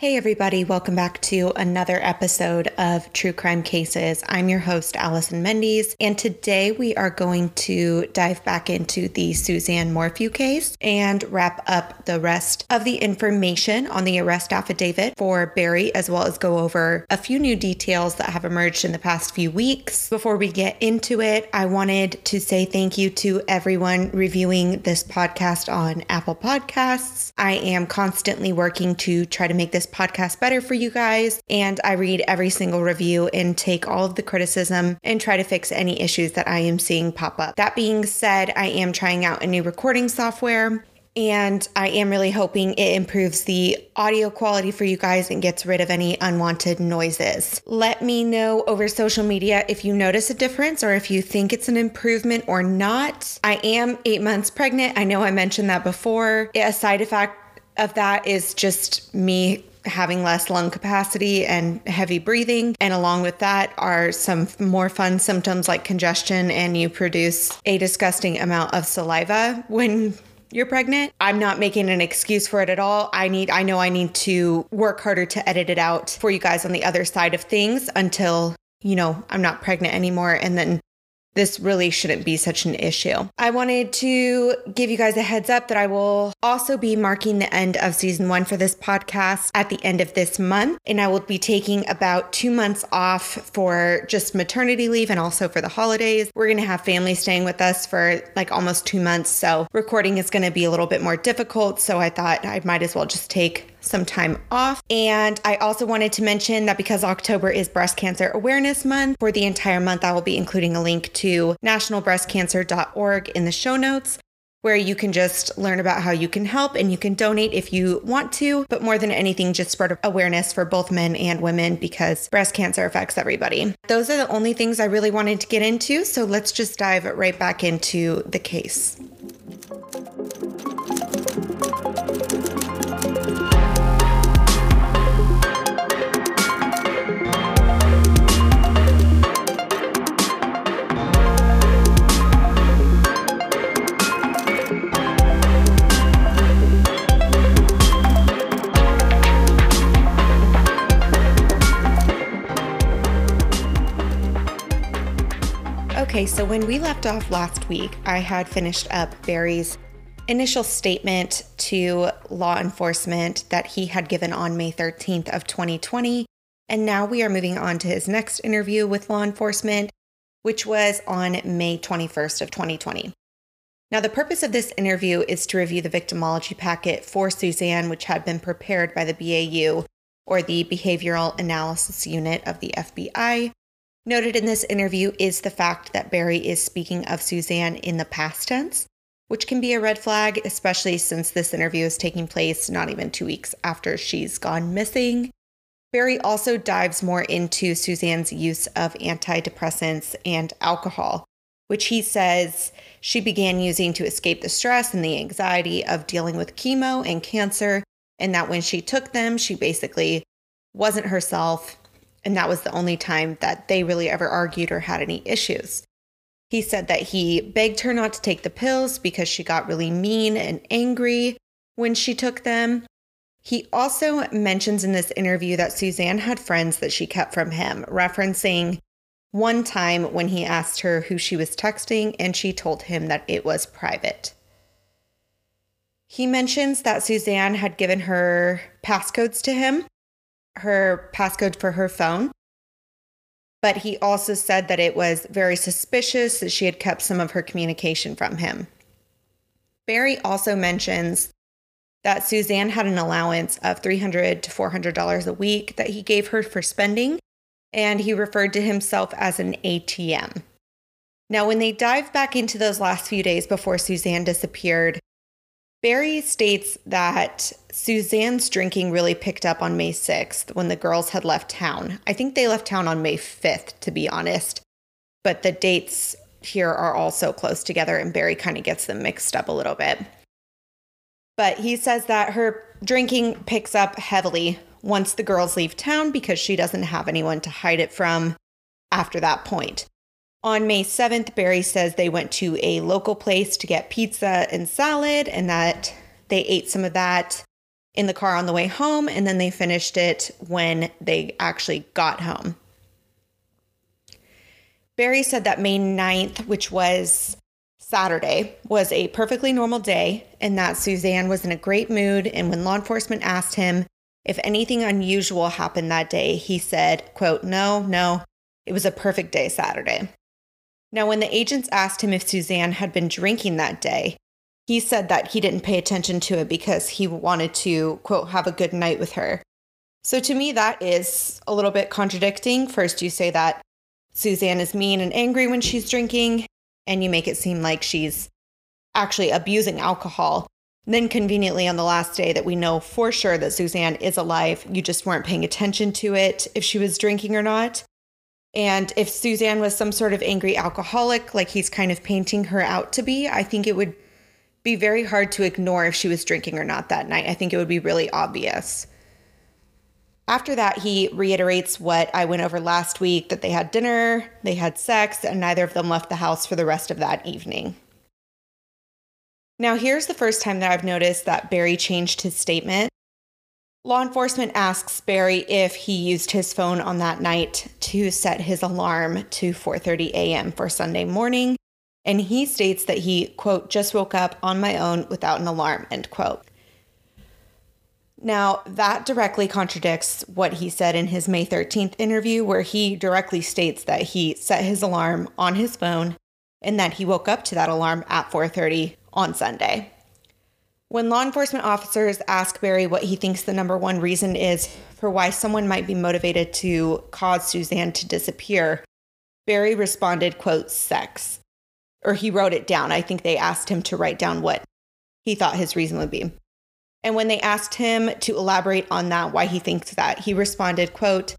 Hey, everybody, welcome back to another episode of True Crime Cases. I'm your host, Allison Mendes, and today we are going to dive back into the Suzanne Morphew case and wrap up the rest of the information on the arrest affidavit for Barry, as well as go over a few new details that have emerged in the past few weeks. Before we get into it, I wanted to say thank you to everyone reviewing this podcast on Apple Podcasts. I am constantly working to try to make this podcast better for you guys. And I read every single review and take all of the criticism and try to fix any issues that I am seeing pop up. That being said, I am trying out a new recording software. And I am really hoping it improves the audio quality for you guys and gets rid of any unwanted noises. Let me know over social media if you notice a difference or if you think it's an improvement or not. I am eight months pregnant. I know I mentioned that before. A side effect of that is just me having less lung capacity and heavy breathing. And along with that are some more fun symptoms like congestion, and you produce a disgusting amount of saliva when you're pregnant. I'm not making an excuse for it at all. I need I know I need to work harder to edit it out for you guys on the other side of things until, you know, I'm not pregnant anymore and then this really shouldn't be such an issue. I wanted to give you guys a heads up that I will also be marking the end of season one for this podcast at the end of this month. And I will be taking about two months off for just maternity leave and also for the holidays. We're going to have family staying with us for like almost two months. So recording is going to be a little bit more difficult. So I thought I might as well just take some time off. And I also wanted to mention that because October is Breast Cancer Awareness Month, for the entire month, I will be including a link to nationalbreastcancer.org in the show notes where you can just learn about how you can help and you can donate if you want to. But more than anything, just spread awareness for both men and women because breast cancer affects everybody. Those are the only things I really wanted to get into. So let's just dive right back into the case. Okay, so when we left off last week, I had finished up Barry's initial statement to law enforcement that he had given on May 13th of 2020, and now we are moving on to his next interview with law enforcement, which was on May 21st of 2020. Now, the purpose of this interview is to review the victimology packet for Suzanne, which had been prepared by the BAU, or the Behavioral Analysis Unit of the FBI, Noted in this interview is the fact that Barry is speaking of Suzanne in the past tense, which can be a red flag, especially since this interview is taking place not even two weeks after she's gone missing. Barry also dives more into Suzanne's use of antidepressants and alcohol, which he says she began using to escape the stress and the anxiety of dealing with chemo and cancer, and that when she took them, she basically wasn't herself and that was the only time that they really ever argued or had any issues. He said that he begged her not to take the pills because she got really mean and angry when she took them. He also mentions in this interview that Suzanne had friends that she kept from him, referencing one time when he asked her who she was texting and she told him that it was private. He mentions that Suzanne had given her passcodes to him her passcode for her phone. But he also said that it was very suspicious that she had kept some of her communication from him. Barry also mentions that Suzanne had an allowance of $300 to $400 a week that he gave her for spending, and he referred to himself as an ATM. Now, when they dive back into those last few days before Suzanne disappeared, Barry states that Suzanne's drinking really picked up on May 6th when the girls had left town. I think they left town on May 5th, to be honest, but the dates here are all so close together, and Barry kind of gets them mixed up a little bit. But he says that her drinking picks up heavily once the girls leave town because she doesn't have anyone to hide it from after that point. On May 7th, Barry says they went to a local place to get pizza and salad and that they ate some of that. In the car on the way home, and then they finished it when they actually got home. Barry said that May 9th, which was Saturday, was a perfectly normal day and that Suzanne was in a great mood. And when law enforcement asked him if anything unusual happened that day, he said, quote, no, no, it was a perfect day Saturday. Now, when the agents asked him if Suzanne had been drinking that day, he said that he didn't pay attention to it because he wanted to, quote, have a good night with her. So to me, that is a little bit contradicting. First, you say that Suzanne is mean and angry when she's drinking, and you make it seem like she's actually abusing alcohol. then, conveniently, on the last day that we know for sure that Suzanne is alive, you just weren't paying attention to it if she was drinking or not. And if Suzanne was some sort of angry alcoholic, like he's kind of painting her out to be, I think it would be very hard to ignore if she was drinking or not that night. I think it would be really obvious. After that, he reiterates what I went over last week that they had dinner, they had sex, and neither of them left the house for the rest of that evening. Now, here's the first time that I've noticed that Barry changed his statement. Law enforcement asks Barry if he used his phone on that night to set his alarm to 4:30 a.m. for Sunday morning, and he states that he quote just woke up on my own without an alarm end quote. Now, that directly contradicts what he said in his May 13th interview where he directly states that he set his alarm on his phone and that he woke up to that alarm at 4:30 on Sunday. When law enforcement officers ask Barry what he thinks the number one reason is for why someone might be motivated to cause Suzanne to disappear, Barry responded, quote, sex. Or he wrote it down. I think they asked him to write down what he thought his reason would be. And when they asked him to elaborate on that, why he thinks that, he responded, quote,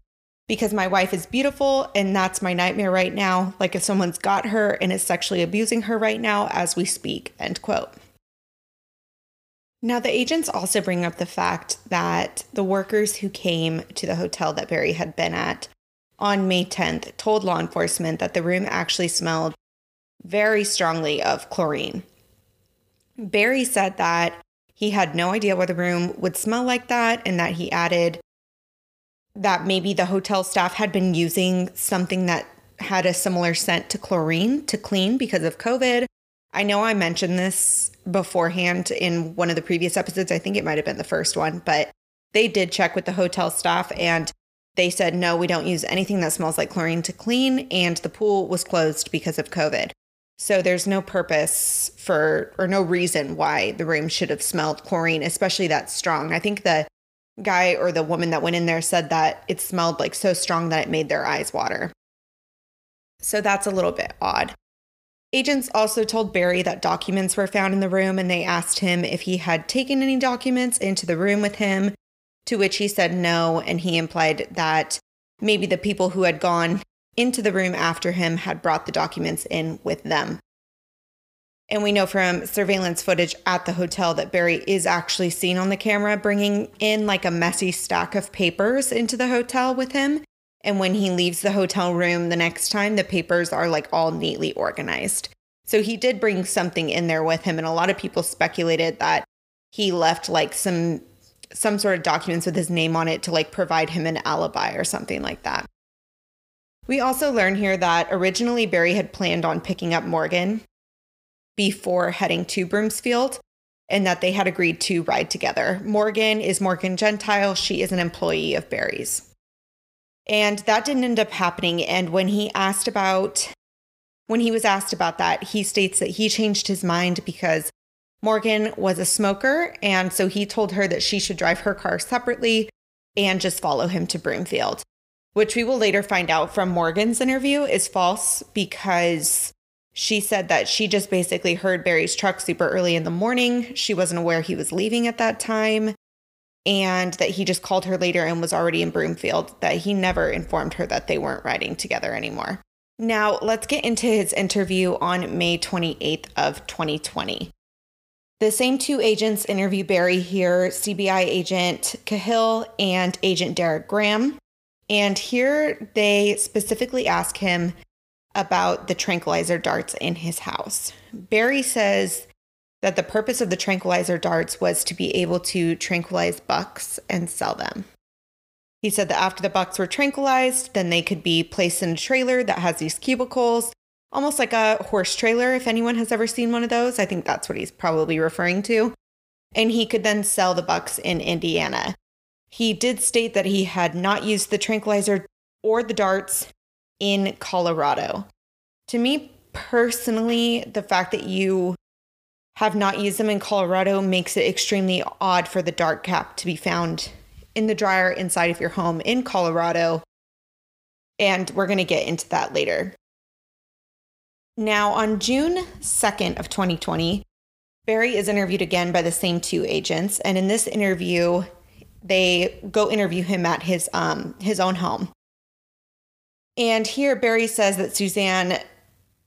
because my wife is beautiful and that's my nightmare right now. Like if someone's got her and is sexually abusing her right now as we speak, end quote. Now, the agents also bring up the fact that the workers who came to the hotel that Barry had been at on May 10th told law enforcement that the room actually smelled very strongly of chlorine. Barry said that he had no idea why the room would smell like that and that he added that maybe the hotel staff had been using something that had a similar scent to chlorine to clean because of COVID I know I mentioned this beforehand in one of the previous episodes. I think it might have been the first one, but they did check with the hotel staff and they said, no, we don't use anything that smells like chlorine to clean. And the pool was closed because of COVID. So there's no purpose for, or no reason why the room should have smelled chlorine, especially that strong. I think the guy or the woman that went in there said that it smelled like so strong that it made their eyes water. So that's a little bit odd. Agents also told Barry that documents were found in the room and they asked him if he had taken any documents into the room with him, to which he said no. And he implied that maybe the people who had gone into the room after him had brought the documents in with them. And we know from surveillance footage at the hotel that Barry is actually seen on the camera bringing in like a messy stack of papers into the hotel with him. And when he leaves the hotel room the next time, the papers are like all neatly organized. So he did bring something in there with him. And a lot of people speculated that he left like some some sort of documents with his name on it to like provide him an alibi or something like that. We also learn here that originally Barry had planned on picking up Morgan before heading to Broomfield and that they had agreed to ride together. Morgan is Morgan Gentile. She is an employee of Barry's. And that didn't end up happening. And when he asked about, when he was asked about that, he states that he changed his mind because Morgan was a smoker. And so he told her that she should drive her car separately and just follow him to Broomfield, which we will later find out from Morgan's interview is false because she said that she just basically heard Barry's truck super early in the morning. She wasn't aware he was leaving at that time and that he just called her later and was already in Broomfield, that he never informed her that they weren't riding together anymore. Now, let's get into his interview on May 28th of 2020. The same two agents interview Barry here, CBI agent Cahill and agent Derek Graham. And here they specifically ask him about the tranquilizer darts in his house. Barry says that the purpose of the tranquilizer darts was to be able to tranquilize bucks and sell them. He said that after the bucks were tranquilized, then they could be placed in a trailer that has these cubicles, almost like a horse trailer, if anyone has ever seen one of those. I think that's what he's probably referring to. And he could then sell the bucks in Indiana. He did state that he had not used the tranquilizer or the darts in Colorado. To me personally, the fact that you have not used them in Colorado makes it extremely odd for the dart cap to be found in the dryer inside of your home in Colorado. And we're going to get into that later. Now, on June 2nd of 2020, Barry is interviewed again by the same two agents, and in this interview, they go interview him at his um his own home. And here Barry says that Suzanne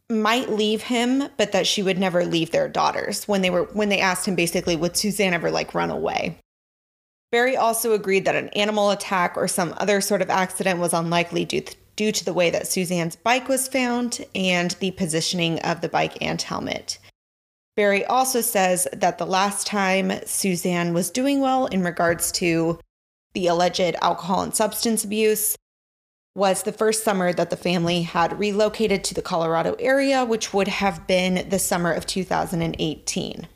might leave him, but that she would never leave their daughters. When they were when they asked him basically would Suzanne ever like run away? Barry also agreed that an animal attack or some other sort of accident was unlikely due, th- due to the way that Suzanne's bike was found and the positioning of the bike and helmet. Barry also says that the last time Suzanne was doing well in regards to the alleged alcohol and substance abuse was the first summer that the family had relocated to the Colorado area, which would have been the summer of 2018.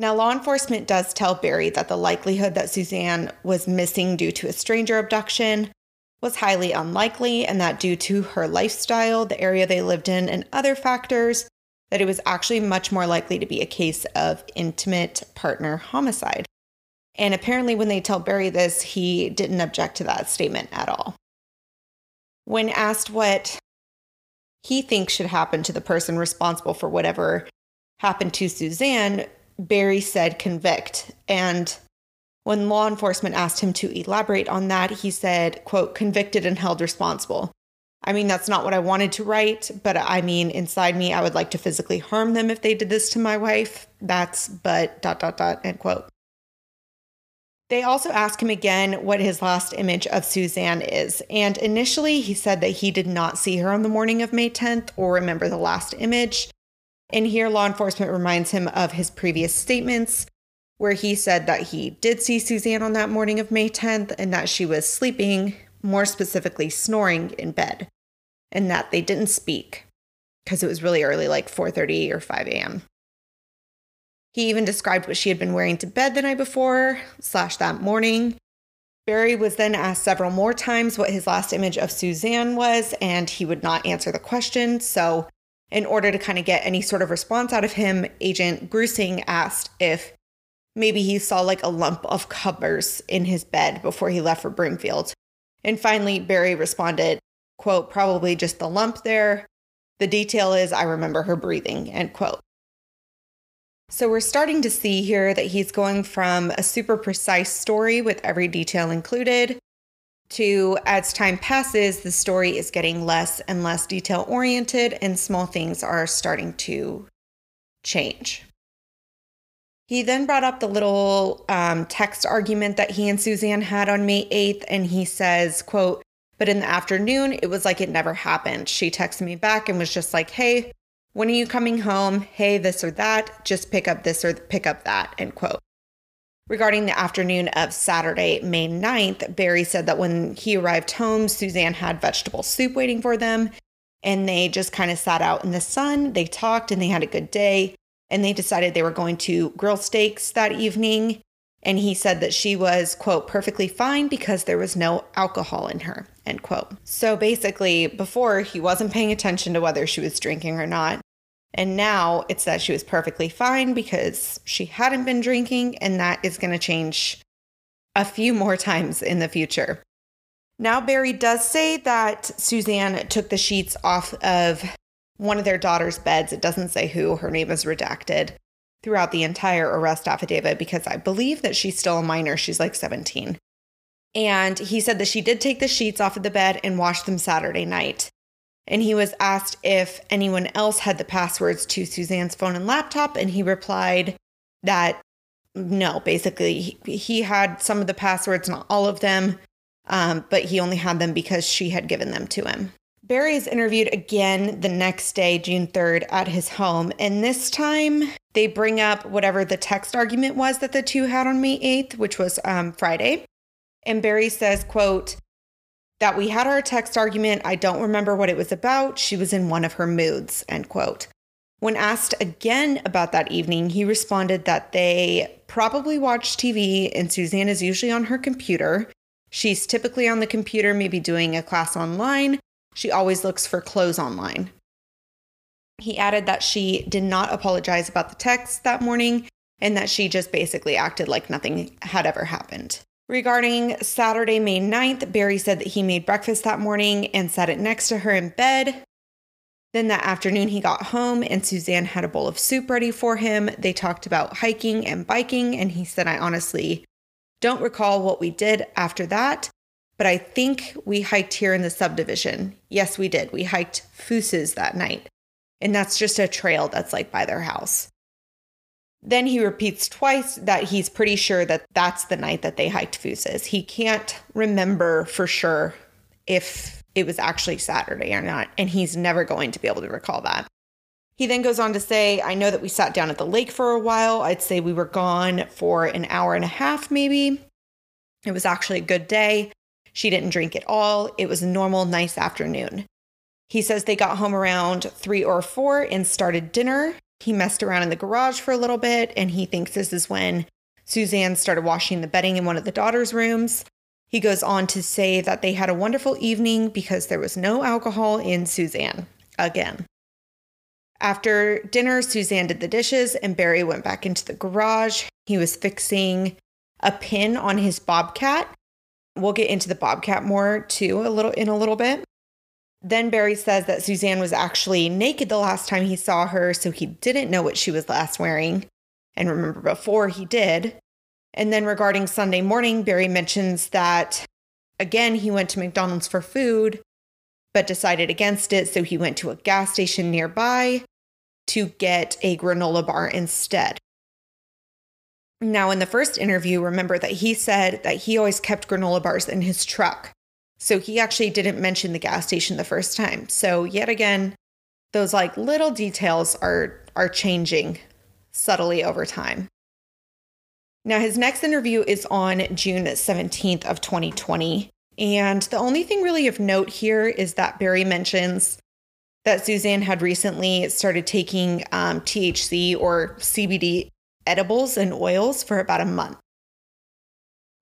Now, law enforcement does tell Barry that the likelihood that Suzanne was missing due to a stranger abduction was highly unlikely, and that due to her lifestyle, the area they lived in, and other factors, that it was actually much more likely to be a case of intimate partner homicide. And apparently, when they tell Barry this, he didn't object to that statement at all. When asked what he thinks should happen to the person responsible for whatever happened to Suzanne, Barry said convict. And when law enforcement asked him to elaborate on that, he said, quote, convicted and held responsible. I mean, that's not what I wanted to write, but I mean, inside me, I would like to physically harm them if they did this to my wife. That's, but, dot, dot, dot, end quote. They also asked him again what his last image of Suzanne is. And initially, he said that he did not see her on the morning of May 10th or remember the last image. And here, law enforcement reminds him of his previous statements, where he said that he did see Suzanne on that morning of May 10th and that she was sleeping, more specifically, snoring in bed, and that they didn't speak because it was really early, like 4:30 or 5 a.m. He even described what she had been wearing to bed the night before, slash that morning. Barry was then asked several more times what his last image of Suzanne was, and he would not answer the question. So in order to kind of get any sort of response out of him, Agent Grusing asked if maybe he saw like a lump of covers in his bed before he left for Broomfield. And finally, Barry responded, quote, probably just the lump there. The detail is, I remember her breathing, end quote. So we're starting to see here that he's going from a super precise story with every detail included to as time passes, the story is getting less and less detail oriented, and small things are starting to change. He then brought up the little um, text argument that he and Suzanne had on May 8th, and he says, quote, but in the afternoon, it was like it never happened. She texted me back and was just like, hey, when are you coming home? Hey, this or that. Just pick up this or pick up that, end quote. Regarding the afternoon of Saturday, May 9th, Barry said that when he arrived home, Suzanne had vegetable soup waiting for them, and they just kind of sat out in the sun. They talked and they had a good day, and they decided they were going to grill steaks that evening. And he said that she was, quote, perfectly fine because there was no alcohol in her, end quote. So basically, before he wasn't paying attention to whether she was drinking or not. And now it's that she was perfectly fine because she hadn't been drinking, and that is going to change a few more times in the future. Now, Barry does say that Suzanne took the sheets off of one of their daughter's beds. It doesn't say who, her name is redacted throughout the entire arrest affidavit because I believe that she's still a minor. She's like 17. And he said that she did take the sheets off of the bed and wash them Saturday night and he was asked if anyone else had the passwords to Suzanne's phone and laptop, and he replied that no, basically, he had some of the passwords, not all of them, um, but he only had them because she had given them to him. Barry is interviewed again the next day, June 3rd, at his home. And this time they bring up whatever the text argument was that the two had on May 8th, which was um, Friday. And Barry says, quote, that we had our text argument. I don't remember what it was about. She was in one of her moods, end quote. When asked again about that evening, he responded that they probably watched TV and Suzanne is usually on her computer. She's typically on the computer, maybe doing a class online. She always looks for clothes online. He added that she did not apologize about the text that morning and that she just basically acted like nothing had ever happened. Regarding Saturday, May 9th, Barry said that he made breakfast that morning and sat it next to her in bed. Then that afternoon, he got home and Suzanne had a bowl of soup ready for him. They talked about hiking and biking, and he said, I honestly don't recall what we did after that, but I think we hiked here in the subdivision. Yes, we did. We hiked Fooses that night, and that's just a trail that's like by their house. Then he repeats twice that he's pretty sure that that's the night that they hiked Fooses. He can't remember for sure if it was actually Saturday or not, and he's never going to be able to recall that. He then goes on to say, I know that we sat down at the lake for a while. I'd say we were gone for an hour and a half, maybe. It was actually a good day. She didn't drink at all. It was a normal, nice afternoon. He says they got home around three or four and started dinner. He messed around in the garage for a little bit, and he thinks this is when Suzanne started washing the bedding in one of the daughter's rooms. He goes on to say that they had a wonderful evening because there was no alcohol in Suzanne again. After dinner, Suzanne did the dishes and Barry went back into the garage. He was fixing a pin on his bobcat. We'll get into the bobcat more too a little in a little bit. Then Barry says that Suzanne was actually naked the last time he saw her, so he didn't know what she was last wearing. And remember, before he did. And then regarding Sunday morning, Barry mentions that again, he went to McDonald's for food, but decided against it. So he went to a gas station nearby to get a granola bar instead. Now, in the first interview, remember that he said that he always kept granola bars in his truck. So he actually didn't mention the gas station the first time. So yet again, those like little details are are changing subtly over time. Now his next interview is on June 17th of 2020, and the only thing really of note here is that Barry mentions that Suzanne had recently started taking um, THC or CBD edibles and oils for about a month.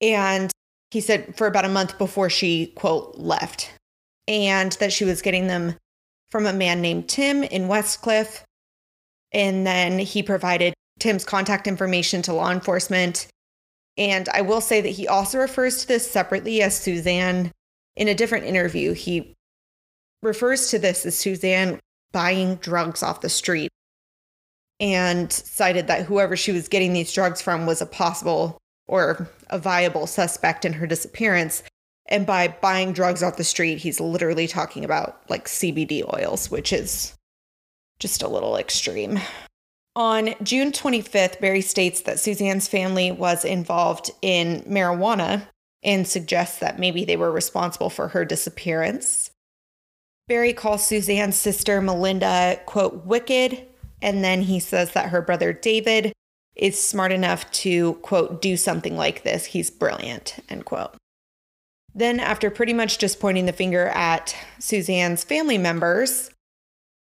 And he said for about a month before she, quote, left, and that she was getting them from a man named Tim in Westcliffe. And then he provided Tim's contact information to law enforcement. And I will say that he also refers to this separately as Suzanne. In a different interview, he refers to this as Suzanne buying drugs off the street and cited that whoever she was getting these drugs from was a possible or a viable suspect in her disappearance. And by buying drugs off the street, he's literally talking about like CBD oils, which is just a little extreme. On June 25th, Barry states that Suzanne's family was involved in marijuana and suggests that maybe they were responsible for her disappearance. Barry calls Suzanne's sister Melinda, quote, wicked. And then he says that her brother David is smart enough to, quote, do something like this. He's brilliant, end quote. Then, after pretty much just pointing the finger at Suzanne's family members,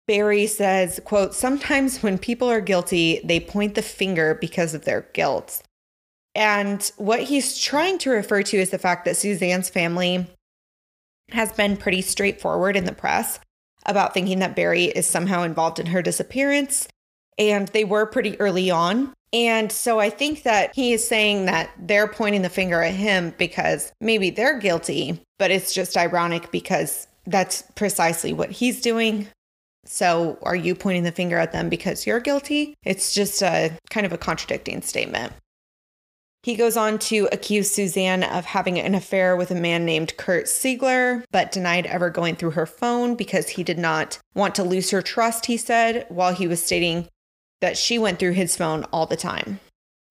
Barry says, quote, sometimes when people are guilty, they point the finger because of their guilt. And what he's trying to refer to is the fact that Suzanne's family has been pretty straightforward in the press about thinking that Barry is somehow involved in her disappearance. And they were pretty early on and so I think that he is saying that they're pointing the finger at him because maybe they're guilty, but it's just ironic because that's precisely what he's doing. So are you pointing the finger at them because you're guilty? It's just a kind of a contradicting statement. He goes on to accuse Suzanne of having an affair with a man named Kurt Siegler, but denied ever going through her phone because he did not want to lose her trust, he said, while he was stating that she went through his phone all the time.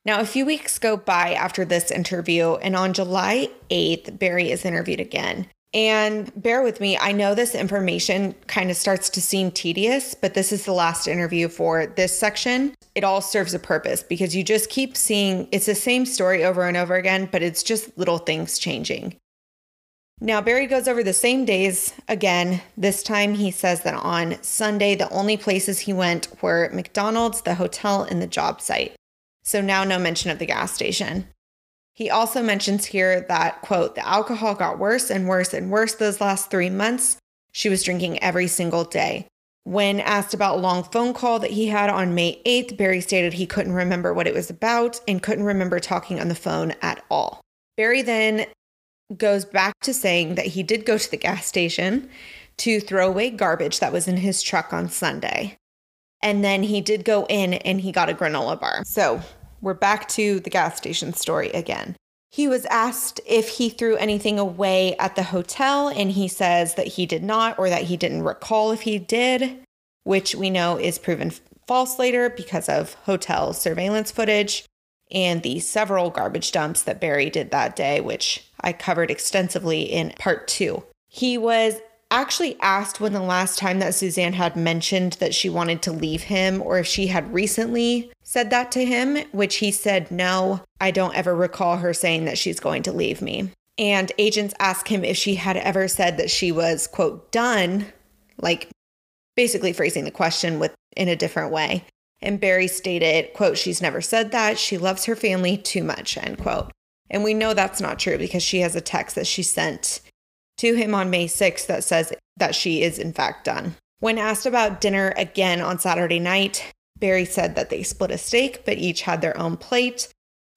Now, a few weeks go by after this interview, and on July 8th, Barry is interviewed again. And bear with me, I know this information kind of starts to seem tedious, but this is the last interview for this section. It all serves a purpose because you just keep seeing it's the same story over and over again, but it's just little things changing. Now, Barry goes over the same days again. This time he says that on Sunday, the only places he went were McDonald's, the hotel, and the job site. So now no mention of the gas station. He also mentions here that, quote, the alcohol got worse and worse and worse those last three months. She was drinking every single day. When asked about a long phone call that he had on May 8th, Barry stated he couldn't remember what it was about and couldn't remember talking on the phone at all. Barry then goes back to saying that he did go to the gas station to throw away garbage that was in his truck on Sunday. And then he did go in and he got a granola bar. So we're back to the gas station story again. He was asked if he threw anything away at the hotel, and he says that he did not, or that he didn't recall if he did, which we know is proven false later because of hotel surveillance footage and the several garbage dumps that Barry did that day, which I covered extensively in part two. He was actually asked when the last time that Suzanne had mentioned that she wanted to leave him or if she had recently said that to him, which he said, No, I don't ever recall her saying that she's going to leave me. And agents asked him if she had ever said that she was, quote, done, like basically phrasing the question with in a different way. And Barry stated, quote, she's never said that. She loves her family too much, end quote. And we know that's not true because she has a text that she sent to him on May 6th that says that she is in fact done. When asked about dinner again on Saturday night, Barry said that they split a steak, but each had their own plate.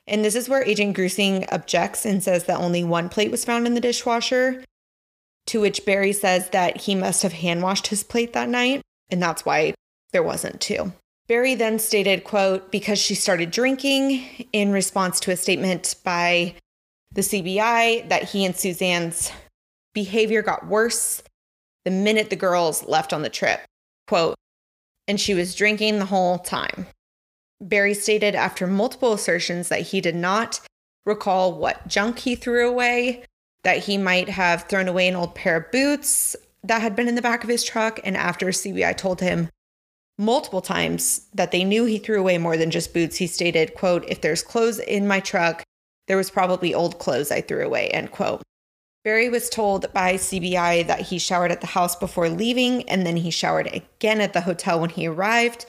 And this is where Agent Grusing objects and says that only one plate was found in the dishwasher. To which Barry says that he must have hand washed his plate that night, and that's why there wasn't two. Barry then stated, quote, because she started drinking in response to a statement by the CBI that he and Suzanne's behavior got worse the minute the girls left on the trip. Quote, and she was drinking the whole time. Barry stated after multiple assertions that he did not recall what junk he threw away, that he might have thrown away an old pair of boots that had been in the back of his truck. And after CBI told him multiple times that they knew he threw away more than just boots, he stated, quote, if there's clothes in my truck, there was probably old clothes I threw away, end quote. Barry was told by CBI that he showered at the house before leaving and then he showered again at the hotel when he arrived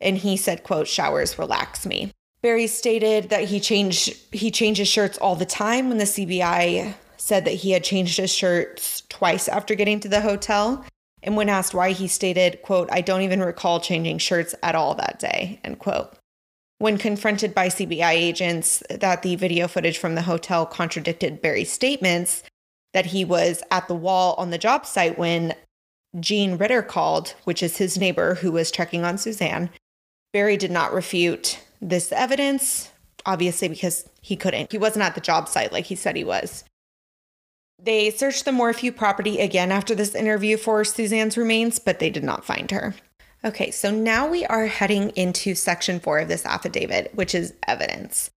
and he said quote showers relax me. Barry stated that he changed he changes shirts all the time when the CBI said that he had changed his shirts twice after getting to the hotel and when asked why he stated quote I don't even recall changing shirts at all that day end quote. When confronted by CBI agents that the video footage from the hotel contradicted Barry's statements, that he was at the wall on the job site when Gene Ritter called, which is his neighbor who was checking on Suzanne. Barry did not refute this evidence, obviously, because he couldn't. He wasn't at the job site like he said he was. They searched the Morphew property again after this interview for Suzanne's remains, but they did not find her. Okay, so now we are heading into section four of this affidavit, which is evidence.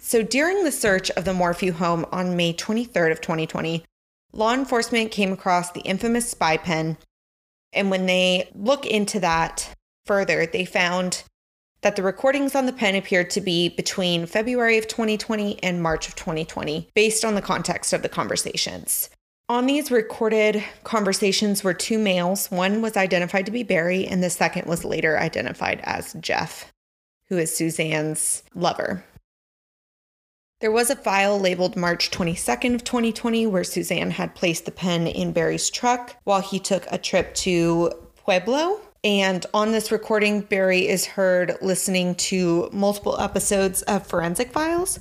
So during the search of the Morphew home on May 23rd of 2020, law enforcement came across the infamous spy pen. And when they look into that further, they found that the recordings on the pen appeared to be between February of 2020 and March of 2020, based on the context of the conversations. On these recorded conversations were two males. One was identified to be Barry, and the second was later identified as Jeff, who is Suzanne's lover. There was a file labeled March 22nd of 2020 where Suzanne had placed the pen in Barry's truck while he took a trip to Pueblo. And on this recording, Barry is heard listening to multiple episodes of Forensic Files,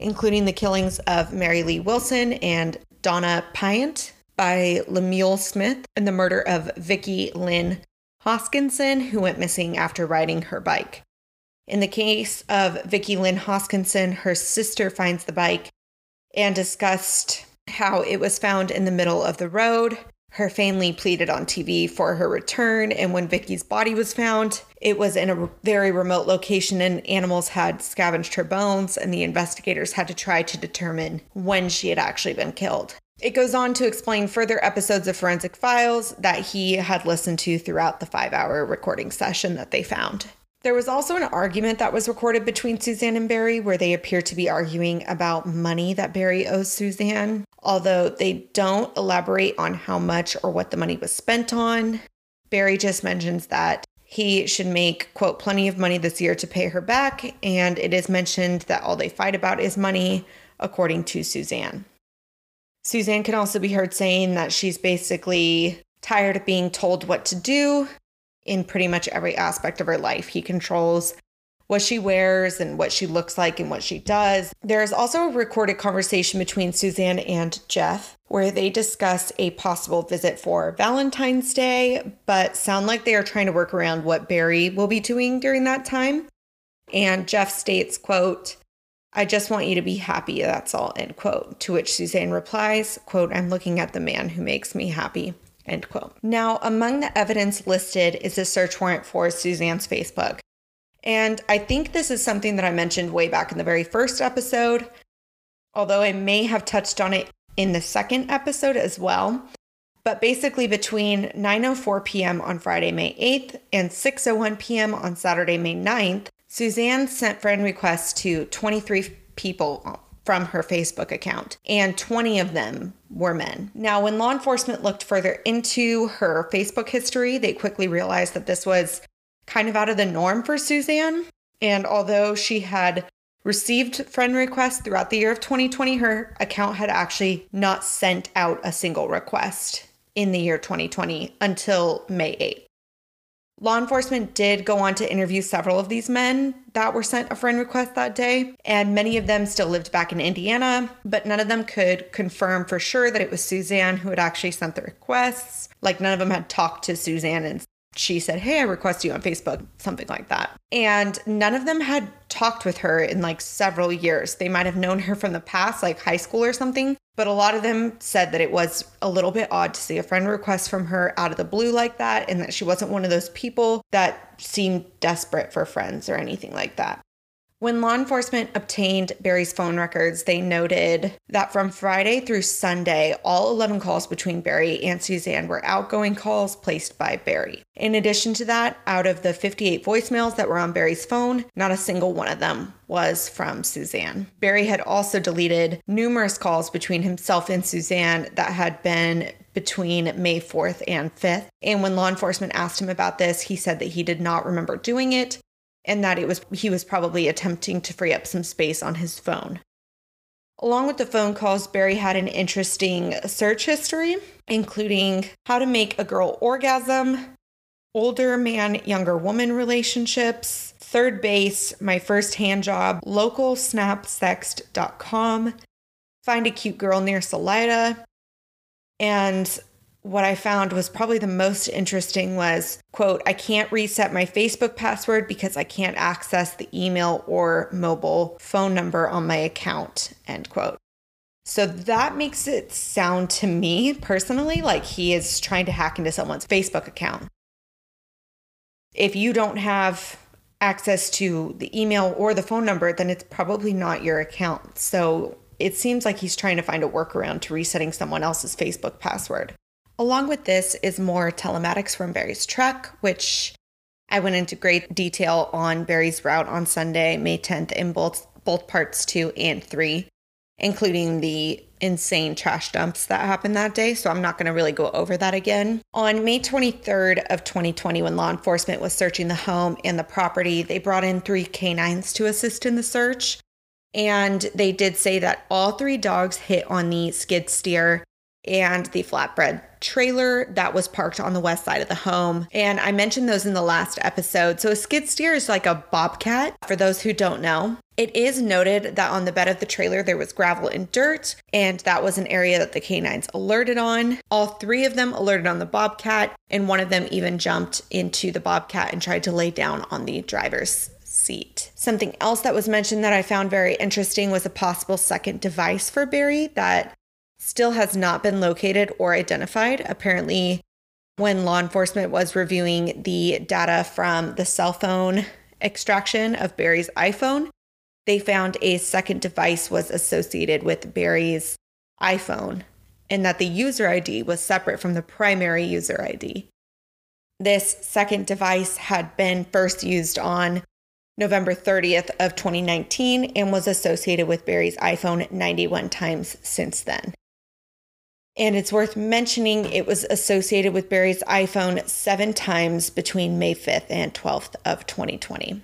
including the killings of Mary Lee Wilson and Donna Payant by Lemuel Smith and the murder of Vicki Lynn Hoskinson, who went missing after riding her bike. In the case of Vicki Lynn Hoskinson, her sister finds the bike and discussed how it was found in the middle of the road. Her family pleaded on TV for her return, and when Vicky's body was found, it was in a very remote location and animals had scavenged her bones, and the investigators had to try to determine when she had actually been killed. It goes on to explain further episodes of Forensic Files that he had listened to throughout the five hour recording session that they found. There was also an argument that was recorded between Suzanne and Barry where they appear to be arguing about money that Barry owes Suzanne, although they don't elaborate on how much or what the money was spent on. Barry just mentions that he should make, quote, plenty of money this year to pay her back, and it is mentioned that all they fight about is money, according to Suzanne. Suzanne can also be heard saying that she's basically tired of being told what to do in pretty much every aspect of her life. He controls what she wears and what she looks like and what she does. There's also a recorded conversation between Suzanne and Jeff where they discuss a possible visit for Valentine's Day, but sound like they are trying to work around what Barry will be doing during that time. And Jeff states, quote, I just want you to be happy, that's all, end quote. To which Suzanne replies, quote, I'm looking at the man who makes me happy, end quote. Now, among the evidence listed is a search warrant for Suzanne's Facebook. And I think this is something that I mentioned way back in the very first episode, although I may have touched on it in the second episode as well. But basically, between 9:04 p.m. on Friday, May 8th, and 6:01 p.m. on Saturday, May 9th, Suzanne sent friend requests to 23 people from her Facebook account, and 20 of them were men. Now, when law enforcement looked further into her Facebook history, they quickly realized that this was kind of out of the norm for Suzanne. And although she had received friend requests throughout the year of 2020, her account had actually not sent out a single request in the year 2020 until May 8th. Law enforcement did go on to interview several of these men that were sent a friend request that day, and many of them still lived back in Indiana, but none of them could confirm for sure that it was Suzanne who had actually sent the requests. Like, none of them had talked to Suzanne and she said, Hey, I request you on Facebook, something like that. And none of them had talked with her in like several years. They might have known her from the past, like high school or something, but a lot of them said that it was a little bit odd to see a friend request from her out of the blue like that, and that she wasn't one of those people that seemed desperate for friends or anything like that. When law enforcement obtained Barry's phone records, they noted that from Friday through Sunday, all 11 calls between Barry and Suzanne were outgoing calls placed by Barry. In addition to that, out of the 58 voicemails that were on Barry's phone, not a single one of them was from Suzanne. Barry had also deleted numerous calls between himself and Suzanne that had been between May 4th and 5th. And when law enforcement asked him about this, he said that he did not remember doing it and that it was he was probably attempting to free up some space on his phone. Along with the phone calls, Barry had an interesting search history, including how to make a girl orgasm, older man, younger woman relationships, third base, my first hand job, local snapsext.com, find a cute girl near Salida, and what I found was probably the most interesting was, quote, I can't reset my Facebook password because I can't access the email or mobile phone number on my account, end quote. So that makes it sound to me personally like he is trying to hack into someone's Facebook account. If you don't have access to the email or the phone number, then it's probably not your account. So it seems like he's trying to find a workaround to resetting someone else's Facebook password. Along with this is more telematics from Barry's truck, which I went into great detail on Barry's route on Sunday, May 10th, in both both parts two and three, including the insane trash dumps that happened that day. So I'm not going to really go over that again. On May 23rd of 2020, when law enforcement was searching the home and the property, they brought in three canines to assist in the search. And they did say that all three dogs hit on the skid steer and the flatbed trailer that was parked on the west side of the home. And I mentioned those in the last episode. So a skid steer is like a bobcat, for those who don't know. It is noted that on the bed of the trailer there was gravel and dirt, and that was an area that the canines alerted on. All three of them alerted on the bobcat, and one of them even jumped into the bobcat and tried to lay down on the driver's seat. Something else that was mentioned that I found very interesting was a possible second device for Barry that still has not been located or identified. Apparently, when law enforcement was reviewing the data from the cell phone extraction of Barry's iPhone, they found a second device was associated with Barry's iPhone and that the user ID was separate from the primary user ID. This second device had been first used on November 30th of 2019 and was associated with Barry's iPhone 91 times since then. And it's worth mentioning it was associated with Barry's iPhone seven times between May 5th and 12th of 2020.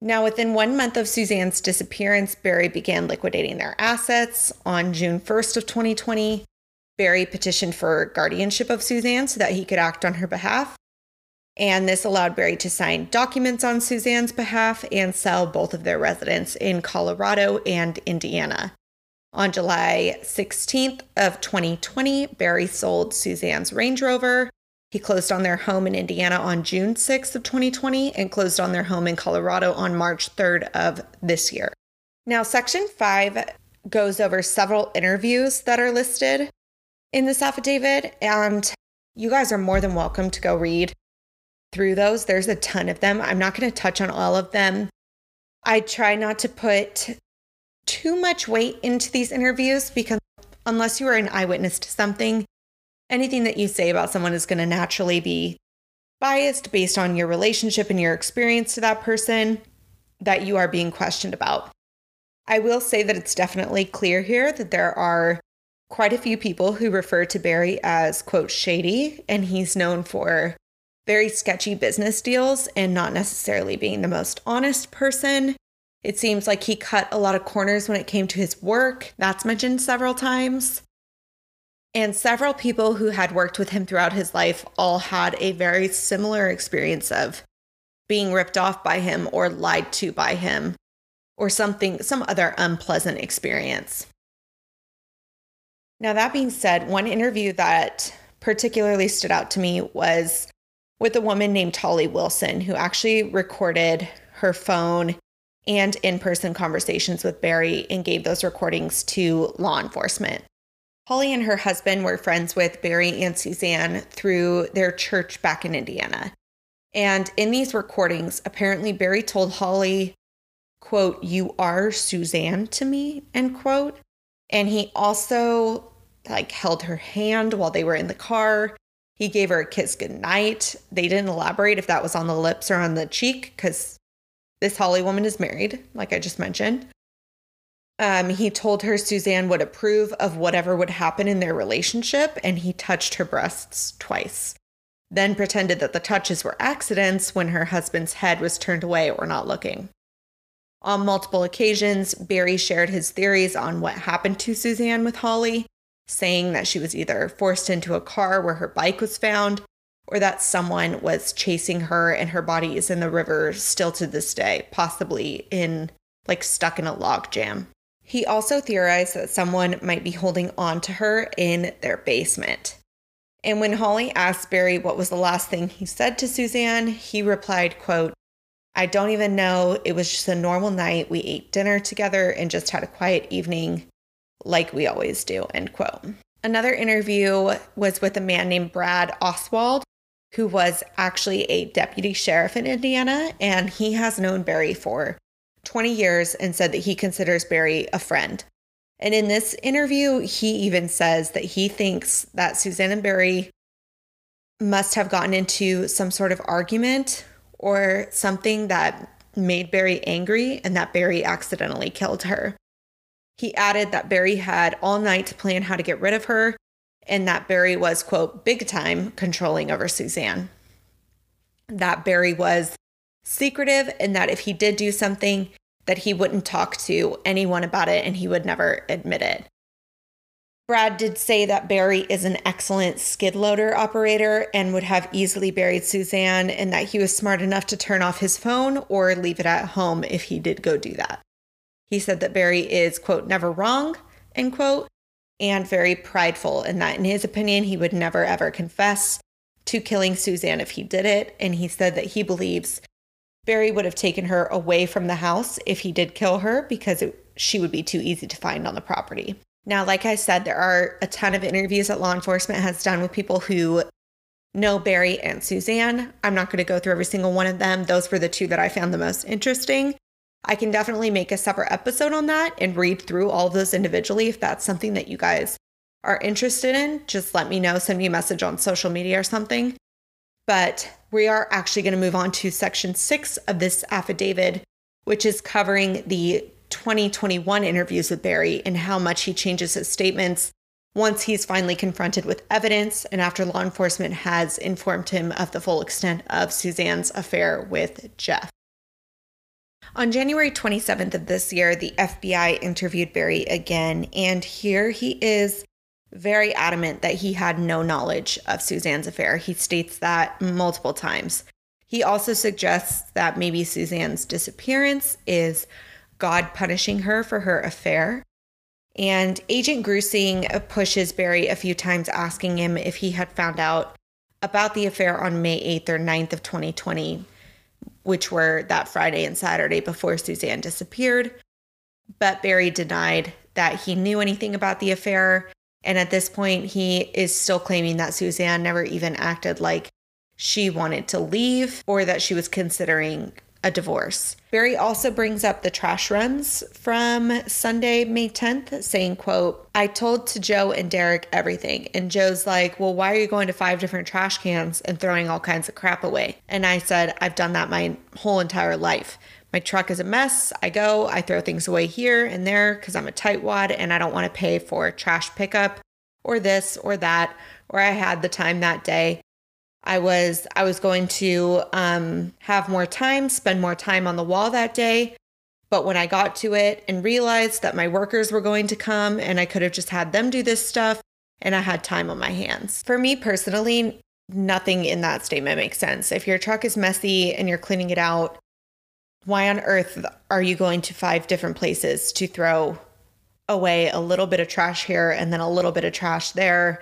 Now, within one month of Suzanne's disappearance, Barry began liquidating their assets. On June 1st of 2020, Barry petitioned for guardianship of Suzanne so that he could act on her behalf. And this allowed Barry to sign documents on Suzanne's behalf and sell both of their residents in Colorado and Indiana. On July 16th of 2020, Barry sold Suzanne's Range Rover. He closed on their home in Indiana on June 6th of 2020 and closed on their home in Colorado on March 3rd of this year. Now, section 5 goes over several interviews that are listed in this affidavit and you guys are more than welcome to go read through those. There's a ton of them. I'm not going to touch on all of them. I try not to put too much weight into these interviews because unless you are an eyewitness to something, anything that you say about someone is going to naturally be biased based on your relationship and your experience to that person that you are being questioned about. I will say that it's definitely clear here that there are quite a few people who refer to Barry as, quote, shady, and he's known for very sketchy business deals and not necessarily being the most honest person. It seems like he cut a lot of corners when it came to his work. That's mentioned several times. And several people who had worked with him throughout his life all had a very similar experience of being ripped off by him or lied to by him or something, some other unpleasant experience. Now, that being said, one interview that particularly stood out to me was with a woman named Holly Wilson, who actually recorded her phone and in person conversations with Barry and gave those recordings to law enforcement. Holly and her husband were friends with Barry and Suzanne through their church back in Indiana. And in these recordings, apparently Barry told Holly, quote, you are Suzanne to me, end quote. And he also like held her hand while they were in the car. He gave her a kiss goodnight. They didn't elaborate if that was on the lips or on the cheek because this Holly woman is married, like I just mentioned. Um, he told her Suzanne would approve of whatever would happen in their relationship, and he touched her breasts twice. Then pretended that the touches were accidents when her husband's head was turned away or not looking. On multiple occasions, Barry shared his theories on what happened to Suzanne with Holly, saying that she was either forced into a car where her bike was found or that someone was chasing her and her body is in the river still to this day, possibly in like stuck in a log jam. He also theorized that someone might be holding on to her in their basement. And when Holly asked Barry what was the last thing he said to Suzanne, he replied, quote, I don't even know. It was just a normal night. We ate dinner together and just had a quiet evening like we always do, end quote. Another interview was with a man named Brad Oswald, who was actually a deputy sheriff in Indiana, and he has known Barry for 20 years and said that he considers Barry a friend. And in this interview, he even says that he thinks that Suzanne and Barry must have gotten into some sort of argument or something that made Barry angry and that Barry accidentally killed her. He added that Barry had all night to plan how to get rid of her and that Barry was, quote, big time controlling over Suzanne. That Barry was secretive and that if he did do something, that he wouldn't talk to anyone about it and he would never admit it. Brad did say that Barry is an excellent skid loader operator and would have easily buried Suzanne, and that he was smart enough to turn off his phone or leave it at home if he did go do that. He said that Barry is, quote, never wrong, end quote, and very prideful, and that in his opinion, he would never ever confess to killing Suzanne if he did it. And he said that he believes Barry would have taken her away from the house if he did kill her because it, she would be too easy to find on the property. Now, like I said, there are a ton of interviews that law enforcement has done with people who know Barry and Suzanne. I'm not going to go through every single one of them. Those were the two that I found the most interesting. I can definitely make a separate episode on that and read through all of those individually if that's something that you guys are interested in, just let me know. Send me a message on social media or something. But we are actually going to move on to section six of this affidavit, which is covering the 2021 interviews with Barry and how much he changes his statements once he's finally confronted with evidence and after law enforcement has informed him of the full extent of Suzanne's affair with Jeff. On January 27th of this year, the FBI interviewed Barry again, and here he is very adamant that he had no knowledge of Suzanne's affair. He states that multiple times. He also suggests that maybe Suzanne's disappearance is God punishing her for her affair. And Agent Grusing pushes Barry a few times, asking him if he had found out about the affair on May 8th or 9th of 2020, which were that Friday and Saturday before Suzanne disappeared. But Barry denied that he knew anything about the affair. And at this point, he is still claiming that Suzanne never even acted like she wanted to leave or that she was considering a divorce. Barry also brings up the trash runs from Sunday, May 10th, saying, quote, I told to Joe and Derek everything. And Joe's like, well, why are you going to five different trash cans and throwing all kinds of crap away? And I said, I've done that my whole entire life. My truck is a mess. I go, I throw things away here and there because I'm a tightwad and I don't want to pay for trash pickup or this or that. Or I had the time that day I was I was going to um, have more time, spend more time on the wall that day. But when I got to it and realized that my workers were going to come and I could have just had them do this stuff and I had time on my hands. For me personally, nothing in that statement makes sense. If your truck is messy and you're cleaning it out, why on earth are you going to five different places to throw away a little bit of trash here and then a little bit of trash there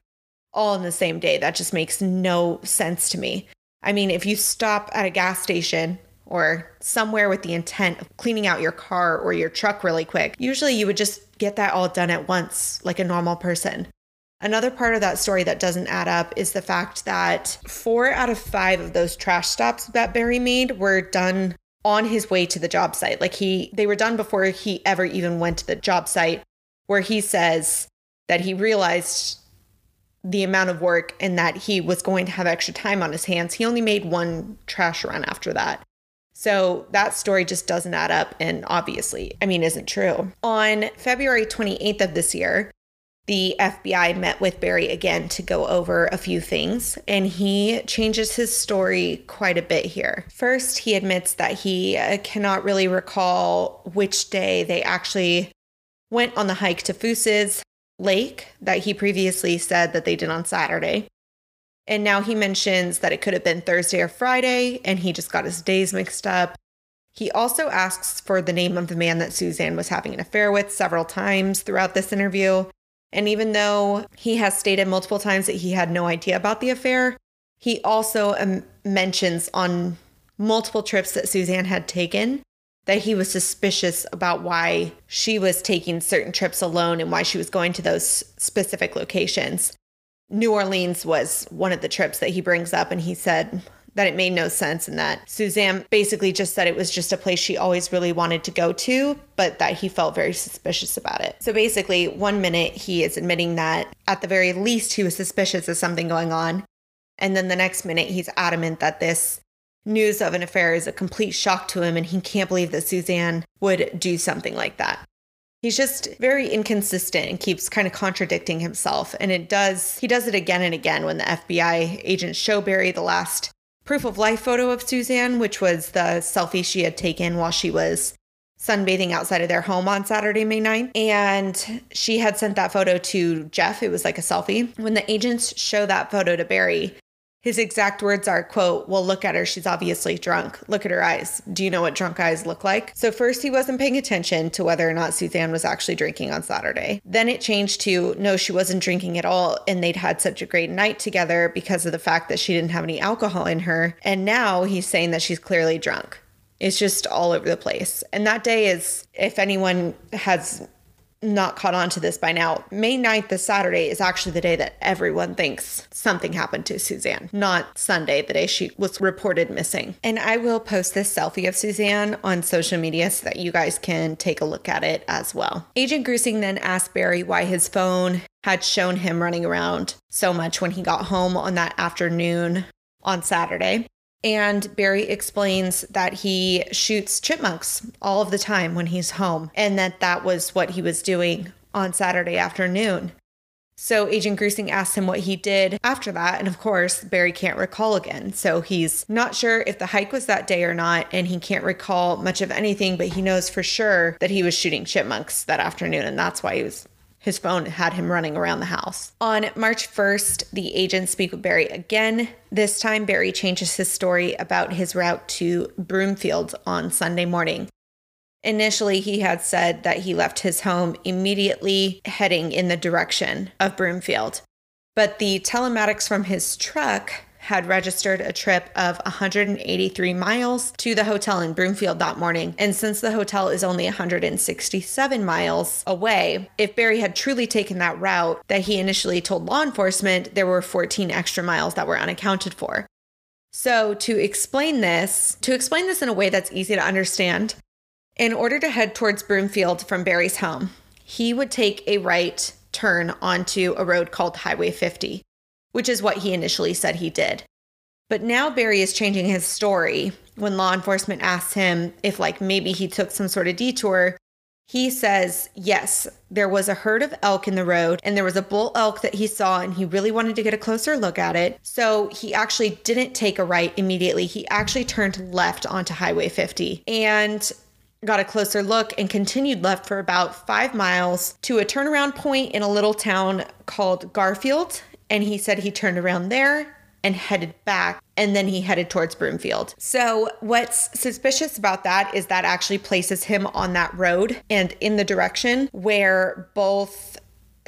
all in the same day. That just makes no sense to me. I mean, if you stop at a gas station or somewhere with the intent of cleaning out your car or your truck really quick, usually you would just get that all done at once, like a normal person. Another part of that story that doesn't add up is the fact that four out of five of those trash stops that Barry made were done on his way to the job site. Like he, they were done before he ever even went to the job site, where he says that he realized the amount of work and that he was going to have extra time on his hands. He only made one trash run after that. So that story just doesn't add up and obviously, I mean, isn't true. On February 28th of this year, the FBI met with Barry again to go over a few things, and he changes his story quite a bit here. First, he admits that he uh, cannot really recall which day they actually went on the hike to Fooses lake that he previously said that they did on Saturday. And now he mentions that it could have been Thursday or Friday, and he just got his days mixed up. He also asks for the name of the man that Suzanne was having an affair with several times throughout this interview. And even though he has stated multiple times that he had no idea about the affair, he also um, mentions on multiple trips that Suzanne had taken that he was suspicious about why she was taking certain trips alone and why she was going to those specific locations. New Orleans was one of the trips that he brings up, and he said that it made no sense and that Suzanne basically just said it was just a place she always really wanted to go to, but that he felt very suspicious about it. So basically, one minute he is admitting that at the very least he was suspicious of something going on. And then the next minute he's adamant that this news of an affair is a complete shock to him and he can't believe that Suzanne would do something like that. He's just very inconsistent and keeps kind of contradicting himself. And it does, he does it again and again when the FBI agents show Barry the last proof of life photo of Suzanne, which was the selfie she had taken while she was sunbathing outside of their home on Saturday, May 9th. And she had sent that photo to Jeff. It was like a selfie. When the agents show that photo to Barry, his exact words are, quote, well, look at her. She's obviously drunk. Look at her eyes. Do you know what drunk eyes look like? So first he wasn't paying attention to whether or not Suzanne was actually drinking on Saturday. Then it changed to, no, she wasn't drinking at all. And they'd had such a great night together because of the fact that she didn't have any alcohol in her. And now he's saying that she's clearly drunk. It's just all over the place. And that day is, if anyone has not caught on to this by now, May 9th, the Saturday, is actually the day that everyone thinks something happened to Suzanne, not Sunday, the day she was reported missing. And I will post this selfie of Suzanne on social media so that you guys can take a look at it as well. Agent Grusing then asked Barry why his phone had shown him running around so much when he got home on that afternoon on Saturday. And Barry explains that he shoots chipmunks all of the time when he's home, and that that was what he was doing on Saturday afternoon. So Agent Grusing asks him what he did after that. And of course, Barry can't recall again. So he's not sure if the hike was that day or not. And he can't recall much of anything, but he knows for sure that he was shooting chipmunks that afternoon. And that's why he was his phone had him running around the house. On March 1st, the agents speak with Barry again. This time, Barry changes his story about his route to Broomfield on Sunday morning. Initially, he had said that he left his home immediately heading in the direction of Broomfield. But the telematics from his truck had registered a trip of 183 miles to the hotel in Broomfield that morning. And since the hotel is only 167 miles away, if Barry had truly taken that route that he initially told law enforcement, there were 14 extra miles that were unaccounted for. So, to explain this, to explain this in a way that's easy to understand, in order to head towards Broomfield from Barry's home, he would take a right turn onto a road called Highway 50 which is what he initially said he did. But now Barry is changing his story. When law enforcement asks him if, like, maybe he took some sort of detour, he says, yes, there was a herd of elk in the road and there was a bull elk that he saw and he really wanted to get a closer look at it. So he actually didn't take a right immediately. He actually turned left onto Highway 50 and got a closer look and continued left for about five miles to a turnaround point in a little town called Garfield and he said he turned around there and headed back and then he headed towards Broomfield. So, what's suspicious about that is that actually places him on that road and in the direction where both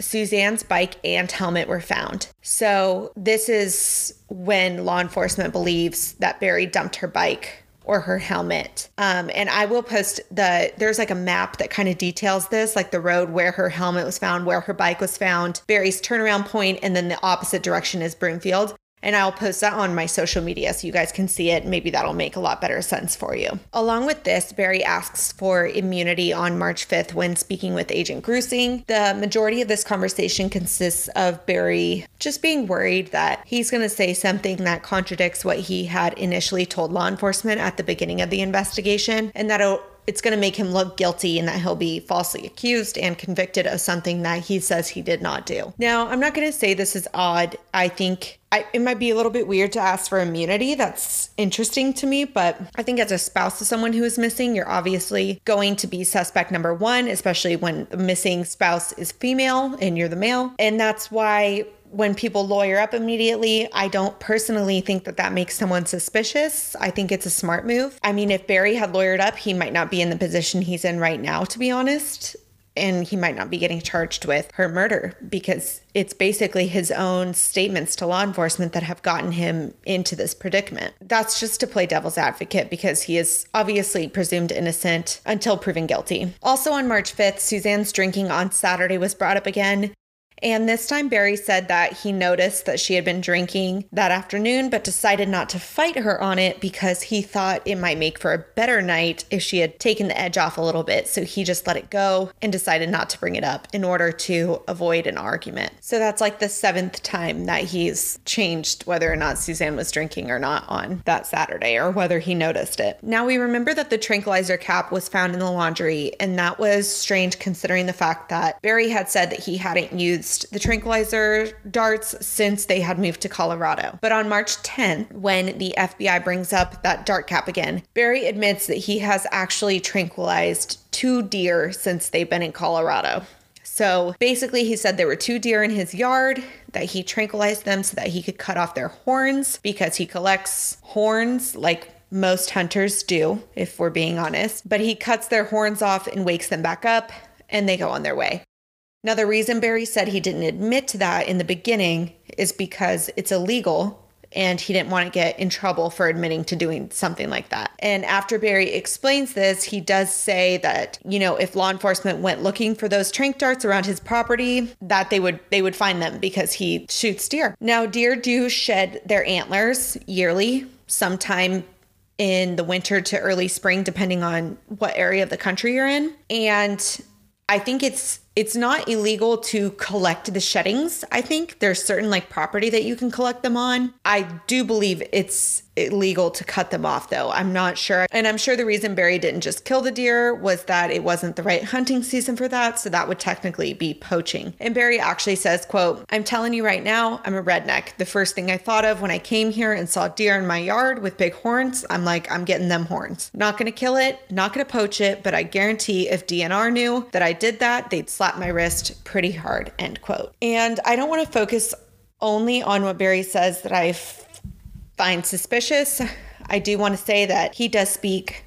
Suzanne's bike and helmet were found. So, this is when law enforcement believes that Barry dumped her bike or her helmet. Um, and I will post the, there's like a map that kind of details this, like the road where her helmet was found, where her bike was found, Barry's turnaround point, and then the opposite direction is Broomfield. And I'll post that on my social media so you guys can see it. Maybe that'll make a lot better sense for you. Along with this, Barry asks for immunity on March 5th when speaking with Agent Grusing. The majority of this conversation consists of Barry just being worried that he's going to say something that contradicts what he had initially told law enforcement at the beginning of the investigation and that it's going to make him look guilty and that he'll be falsely accused and convicted of something that he says he did not do. Now, I'm not going to say this is odd. I think I, it might be a little bit weird to ask for immunity. That's interesting to me, but I think as a spouse of someone who is missing, you're obviously going to be suspect number one, especially when the missing spouse is female and you're the male. And that's why when people lawyer up immediately, I don't personally think that that makes someone suspicious. I think it's a smart move. I mean, if Barry had lawyered up, he might not be in the position he's in right now, to be honest. And he might not be getting charged with her murder because it's basically his own statements to law enforcement that have gotten him into this predicament. That's just to play devil's advocate because he is obviously presumed innocent until proven guilty. Also on March 5th, Suzanne's drinking on Saturday was brought up again. And this time, Barry said that he noticed that she had been drinking that afternoon, but decided not to fight her on it because he thought it might make for a better night if she had taken the edge off a little bit. So he just let it go and decided not to bring it up in order to avoid an argument. So that's like the seventh time that he's changed whether or not Suzanne was drinking or not on that Saturday or whether he noticed it. Now we remember that the tranquilizer cap was found in the laundry, and that was strange considering the fact that Barry had said that he hadn't used used the tranquilizer darts since they had moved to Colorado. But on March 10th, when the FBI brings up that dart cap again, Barry admits that he has actually tranquilized two deer since they've been in Colorado. So basically, he said there were two deer in his yard, that he tranquilized them so that he could cut off their horns because he collects horns like most hunters do, if we're being honest. But he cuts their horns off and wakes them back up, and they go on their way. Now, the reason Barry said he didn't admit to that in the beginning is because it's illegal and he didn't want to get in trouble for admitting to doing something like that. And after Barry explains this, he does say that, you know, if law enforcement went looking for those tranq darts around his property, that they would they would find them because he shoots deer. Now, deer do shed their antlers yearly, sometime in the winter to early spring depending on what area of the country you're in. And I think it's it's not illegal to collect the sheddings. I think there's certain like property that you can collect them on. I do believe it's illegal to cut them off though. I'm not sure. And I'm sure the reason Barry didn't just kill the deer was that it wasn't the right hunting season for that, so that would technically be poaching. And Barry actually says, quote, "I'm telling you right now, I'm a redneck. The first thing I thought of when I came here and saw deer in my yard with big horns, I'm like, I'm getting them horns. Not going to kill it, not going to poach it, but I guarantee if DNR knew that I did that, they'd slap my wrist pretty hard." End quote. And I don't want to focus only on what Barry says that I find suspicious. I do want to say that he does speak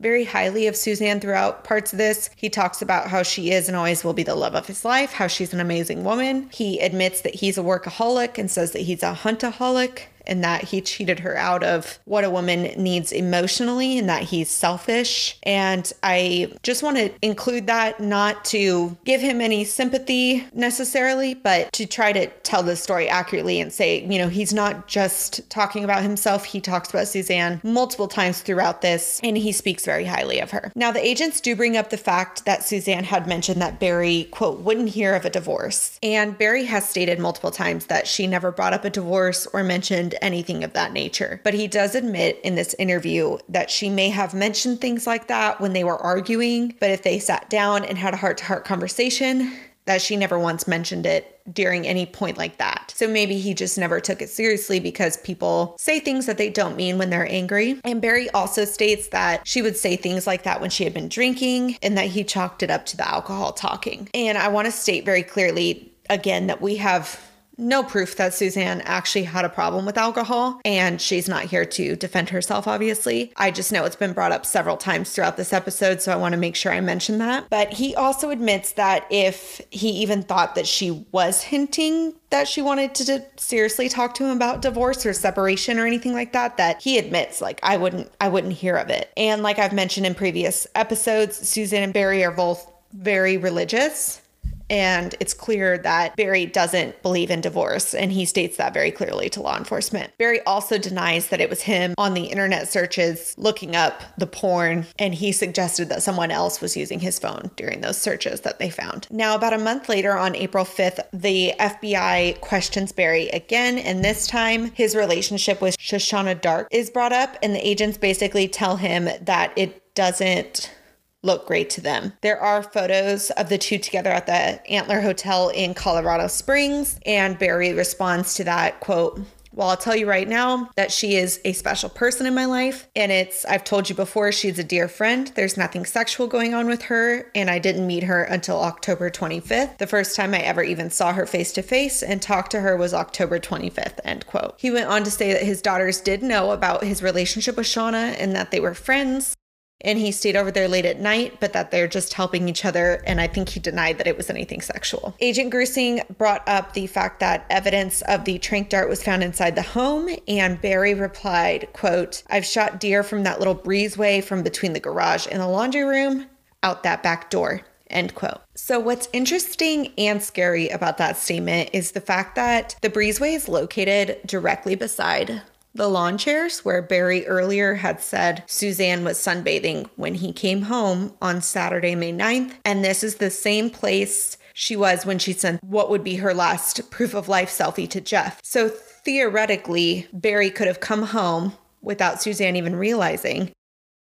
very highly of Suzanne throughout parts of this. He talks about how she is and always will be the love of his life, how she's an amazing woman. He admits that he's a workaholic and says that he's a huntaholic and that he cheated her out of what a woman needs emotionally and that he's selfish. And I just want to include that not to give him any sympathy necessarily, but to try to tell the story accurately and say, you know, he's not just talking about himself, he talks about Suzanne multiple times throughout this, and he speaks very highly of her. Now, the agents do bring up the fact that Suzanne had mentioned that Barry, quote, wouldn't hear of a divorce. And Barry has stated multiple times that she never brought up a divorce or mentioned mentioned anything of that nature. But he does admit in this interview that she may have mentioned things like that when they were arguing, but if they sat down and had a heart to heart conversation, that she never once mentioned it during any point like that. So maybe he just never took it seriously because people say things that they don't mean when they're angry. And Barry also states that she would say things like that when she had been drinking and that he chalked it up to the alcohol talking. And I want to state very clearly again that we have no proof that Suzanne actually had a problem with alcohol, and she's not here to defend herself, obviously. I just know it's been brought up several times throughout this episode, so I want to make sure I mention that. But he also admits that if he even thought that she was hinting that she wanted to seriously talk to him about divorce or separation or anything like that that he admits like I wouldn't I wouldn't hear of it. And like I've mentioned in previous episodes, Suzanne and Barry are both very religious and it's clear that Barry doesn't believe in divorce, and he states that very clearly to law enforcement. Barry also denies that it was him on the internet searches looking up the porn, and he suggested that someone else was using his phone during those searches that they found. Now, about a month later, on April 5th, the FBI questions Barry again, and this time his relationship with Shoshana Darke is brought up, and the agents basically tell him that it doesn't look great to them. There are photos of the two together at the Antler Hotel in Colorado Springs, and Barry responds to that quote, well, I'll tell you right now that she is a special person in my life. And it's, I've told you before, she's a dear friend. There's nothing sexual going on with her. And I didn't meet her until October 25th. The first time I ever even saw her face to face and talked to her was October 25th, end quote. He went on to say that his daughters did know about his relationship with Shauna and that they were friends and he stayed over there late at night, but that they're just helping each other. And I think he denied that it was anything sexual. Agent Grusing brought up the fact that evidence of the tranq dart was found inside the home, and Barry replied, quote, I've shot deer from that little breezeway from between the garage and the laundry room out that back door. End quote. So, what's interesting and scary about that statement is the fact that the breezeway is located directly beside the lawn chairs where Barry earlier had said Suzanne was sunbathing when he came home on Saturday, May 9th. And this is the same place she was when she sent what would be her last proof of life selfie to Jeff. So theoretically, Barry could have come home without Suzanne even realizing.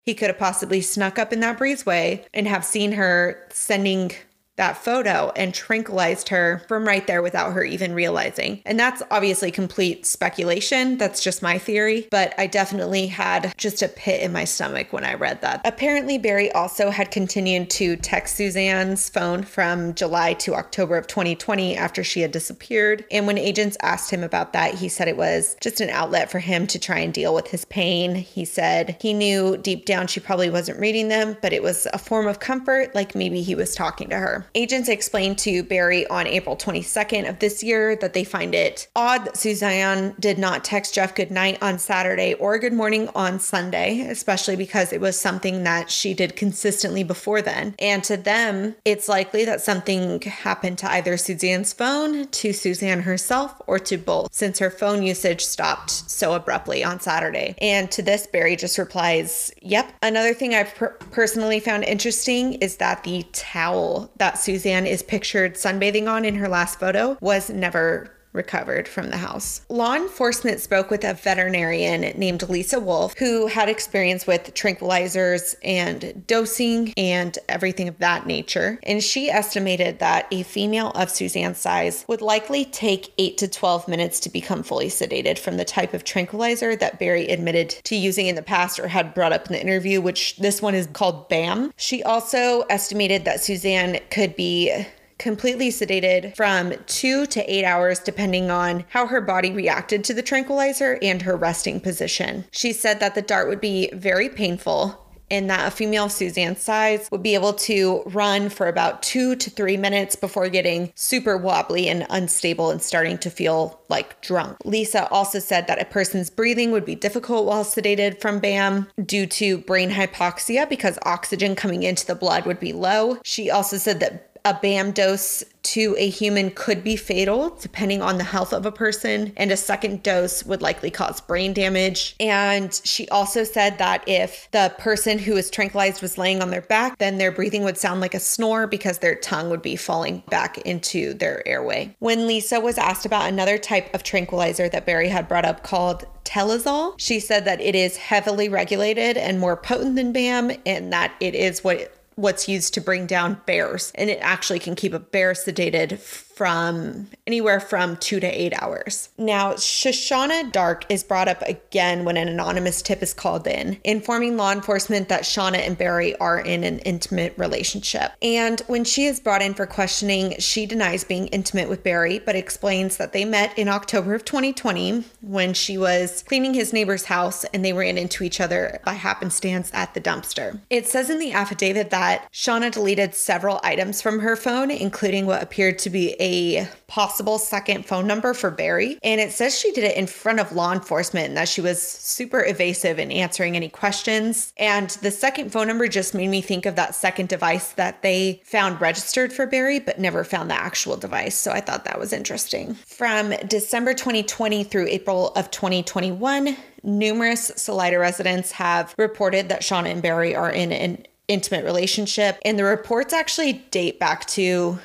He could have possibly snuck up in that breezeway and have seen her sending that photo and tranquilized her from right there without her even realizing. And that's obviously complete speculation. That's just my theory, but I definitely had just a pit in my stomach when I read that. Apparently, Barry also had continued to text Suzanne's phone from July to October of 2020 after she had disappeared. And when agents asked him about that, he said it was just an outlet for him to try and deal with his pain. He said he knew deep down she probably wasn't reading them, but it was a form of comfort, like maybe he was talking to her. Agents explained to Barry on April 22nd of this year that they find it odd that Suzanne did not text Jeff goodnight on Saturday or good morning on Sunday, especially because it was something that she did consistently before then. And to them, it's likely that something happened to either Suzanne's phone, to Suzanne herself, or to both, since her phone usage stopped so abruptly on Saturday. And to this, Barry just replies, Yep. Another thing I've per- personally found interesting is that the towel that Suzanne is pictured sunbathing on in her last photo was never recovered from the house. Law enforcement spoke with a veterinarian named Lisa Wolf, who had experience with tranquilizers and dosing and everything of that nature. And she estimated that a female of Suzanne's size would likely take 8 to 12 minutes to become fully sedated from the type of tranquilizer that Barry admitted to using in the past or had brought up in the interview, which this one is called BAM. She also estimated that Suzanne could be completely sedated from two to eight hours, depending on how her body reacted to the tranquilizer and her resting position. She said that the dart would be very painful and that a female Suzanne's size would be able to run for about two to three minutes before getting super wobbly and unstable and starting to feel like drunk. Lisa also said that a person's breathing would be difficult while sedated from BAM due to brain hypoxia because oxygen coming into the blood would be low. She also said that a BAM dose to a human could be fatal depending on the health of a person, and a second dose would likely cause brain damage. And she also said that if the person who was tranquilized was laying on their back, then their breathing would sound like a snore because their tongue would be falling back into their airway. When Lisa was asked about another type of tranquilizer that Barry had brought up called Telazol, she said that it is heavily regulated and more potent than BAM, and that it is what what's used to bring down bears and it actually can keep a bear sedated from anywhere from two to eight hours. Now, Shoshana Darke is brought up again when an anonymous tip is called in, informing law enforcement that Shauna and Barry are in an intimate relationship. And when she is brought in for questioning, she denies being intimate with Barry, but explains that they met in October of 2020 when she was cleaning his neighbor's house and they ran into each other by happenstance at the dumpster. It says in the affidavit that Shauna deleted several items from her phone, including what appeared to be a possible second phone number for Barry. And it says she did it in front of law enforcement and that she was super evasive in answering any questions. And the second phone number just made me think of that second device that they found registered for Barry, but never found the actual device. So I thought that was interesting. From December 2020 through April of 2021, numerous Salida residents have reported that Shauna and Barry are in an intimate relationship. And the reports actually date back to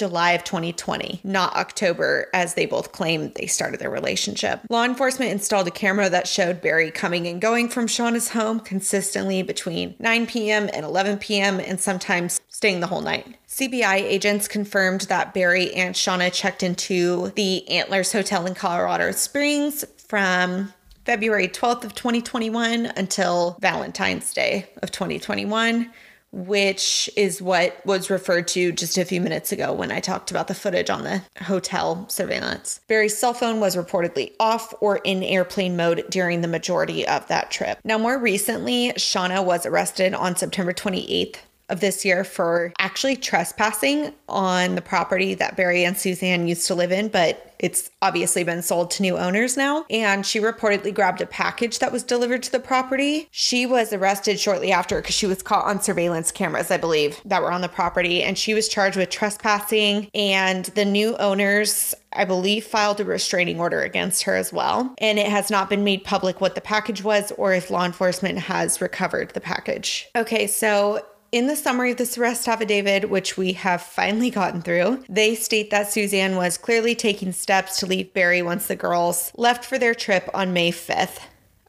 July of 2020, not October, as they both claim they started their relationship. Law enforcement installed a camera that showed Barry coming and going from Shauna's home consistently between 9 p.m. and 11 p.m., and sometimes staying the whole night. CBI agents confirmed that Barry and Shauna checked into the Antlers Hotel in Colorado Springs from February 12th of 2021 until Valentine's Day of 2021 which is what was referred to just a few minutes ago when I talked about the footage on the hotel surveillance. Barry's cell phone was reportedly off or in airplane mode during the majority of that trip. Now, more recently, Shauna was arrested on September 28th of this year for actually trespassing on the property that Barry and Suzanne used to live in, but it's obviously been sold to new owners now. And she reportedly grabbed a package that was delivered to the property. She was arrested shortly after because she was caught on surveillance cameras, I believe, that were on the property. And she was charged with trespassing. And the new owners I believe, filed a restraining order against her as well. And it has not been made public what the package was or if law enforcement has recovered the package. Okay, so in the summary of this arrest affidavit, which we have finally gotten through, they state that Suzanne was clearly taking steps to leave Barry once the girls left for their trip on May 5th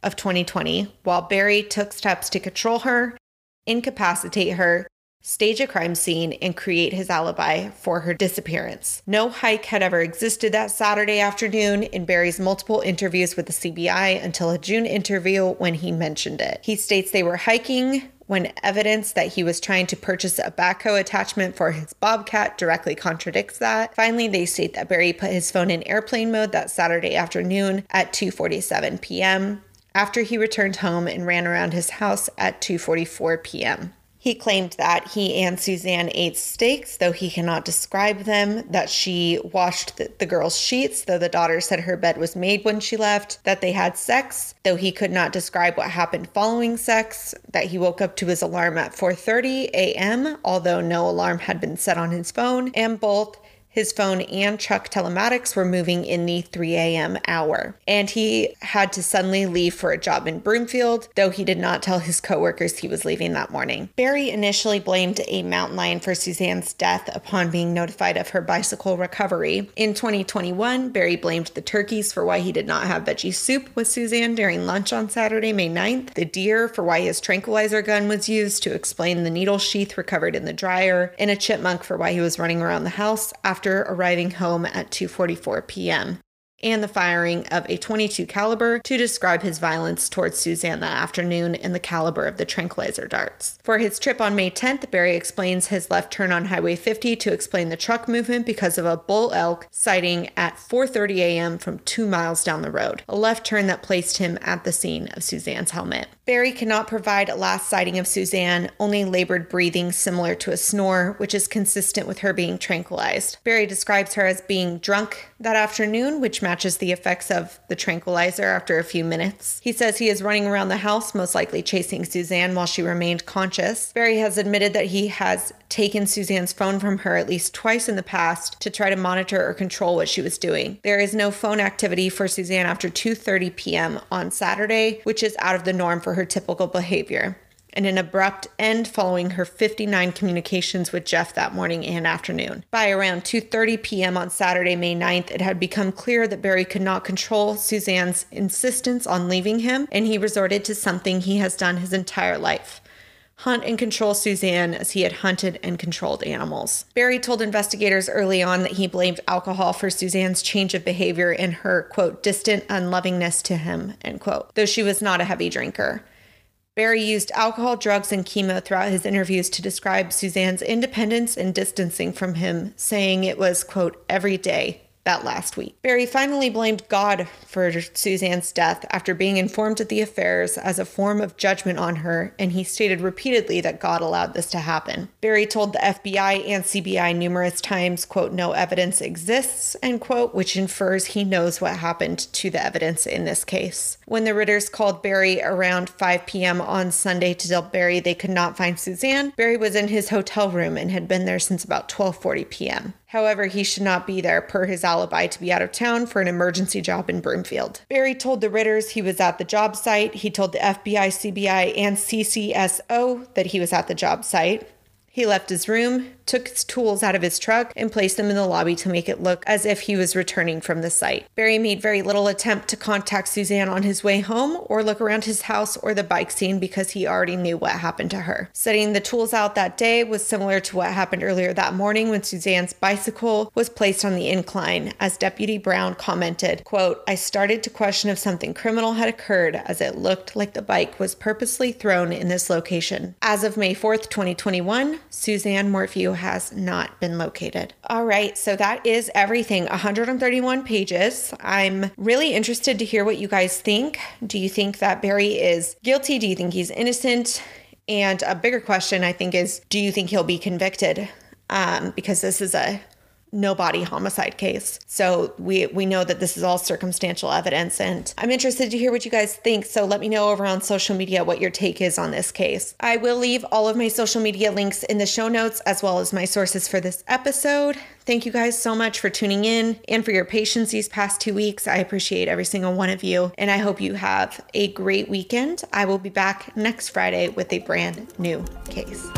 of 2020, while Barry took steps to control her, incapacitate her, stage a crime scene, and create his alibi for her disappearance. No hike had ever existed that Saturday afternoon in Barry's multiple interviews with the CBI until a June interview when he mentioned it. He states they were hiking when evidence that he was trying to purchase a backhoe attachment for his Bobcat directly contradicts that. Finally, they state that Barry put his phone in airplane mode that Saturday afternoon at 2:47 p.m. after he returned home and ran around his house at 2:44 p.m. He claimed that he and Suzanne ate steaks, though he cannot describe them, that she washed the, the, girl's sheets, though the daughter said her bed was made when she left, that they had sex, though he could not describe what happened following sex, that he woke up to his alarm at 4:30 a.m., although no alarm had been set on his phone, and both his phone and truck telematics were moving in the 3 a.m. hour, and he had to suddenly leave for a job in Broomfield, though he did not tell his coworkers he was leaving that morning. Barry initially blamed a mountain lion for Suzanne's death upon being notified of her bicycle recovery. In 2021, Barry blamed the turkeys for why he did not have veggie soup with Suzanne during lunch on Saturday, May 9th, the deer for why his tranquilizer gun was used to explain the needle sheath recovered in the dryer, and a chipmunk for why he was running around the house after after arriving home at 2:44 p.m and the firing of a 22 caliber to describe his violence towards Suzanne that afternoon and the caliber of the tranquilizer darts. For his trip on May 10th, Barry explains his left turn on Highway 50 to explain the truck movement because of a bull elk sighting at 4:30 a.m. from 2 miles down the road. A left turn that placed him at the scene of Suzanne's helmet. Barry cannot provide a last sighting of Suzanne, only labored breathing similar to a snore, which is consistent with her being tranquilized. Barry describes her as being drunk that afternoon, which matches the effects of the tranquilizer after a few minutes. He says he is running around the house, most likely chasing Suzanne while she remained conscious. Barry has admitted that he has taken Suzanne's phone from her at least twice in the past to try to monitor or control what she was doing. There is no phone activity for Suzanne after 2:30 p.m. on Saturday, which is out of the norm for her typical behavior and an abrupt end following her 59 communications with Jeff that morning and afternoon. By around 2:30 p.m. on Saturday, May 9th, it had become clear that Barry could not control Suzanne's insistence on leaving him, and he resorted to something he has done his entire life. Hunt and control Suzanne as he had hunted and controlled animals. Barry told investigators early on that he blamed alcohol for Suzanne's change of behavior and her, quote, distant unlovingness to him, end quote, though she was not a heavy drinker. Barry used alcohol, drugs, and chemo throughout his interviews to describe Suzanne's independence and distancing from him, saying it was, quote, every day, that last week. Barry finally blamed God for Suzanne's death after being informed of the affairs as a form of judgment on her, and he stated repeatedly that God allowed this to happen. Barry told the FBI and CBI numerous times, quote, no evidence exists, end quote, which infers he knows what happened to the evidence in this case. When the Ritters called Barry around 5 p.m. on Sunday to tell Barry they could not find Suzanne, Barry was in his hotel room and had been there since about 12:40 p.m. However, he should not be there per his alibi to be out of town for an emergency job in Broomfield. Barry told the Ritters he was at the job site. He told the FBI, CBI, and CCSO that he was at the job site. He left his room, took his tools out of his truck, and placed them in the lobby to make it look as if he was returning from the site. Barry made very little attempt to contact Suzanne on his way home or look around his house or the bike scene because he already knew what happened to her. Setting the tools out that day was similar to what happened earlier that morning when Suzanne's bicycle was placed on the incline, as Deputy Brown commented, quote, I started to question if something criminal had occurred as it looked like the bike was purposely thrown in this location. As of May 4th, 2021, Suzanne Morphew has not been located. All right, so that is everything 131 pages. I'm really interested to hear what you guys think. Do you think that Barry is guilty? Do you think he's innocent? And a bigger question, I think, is do you think he'll be convicted? Um, because this is a no body homicide case. So we we know that this is all circumstantial evidence and I'm interested to hear what you guys think. So let me know over on social media what your take is on this case. I will leave all of my social media links in the show notes as well as my sources for this episode. Thank you guys so much for tuning in and for your patience these past 2 weeks. I appreciate every single one of you and I hope you have a great weekend. I will be back next Friday with a brand new case.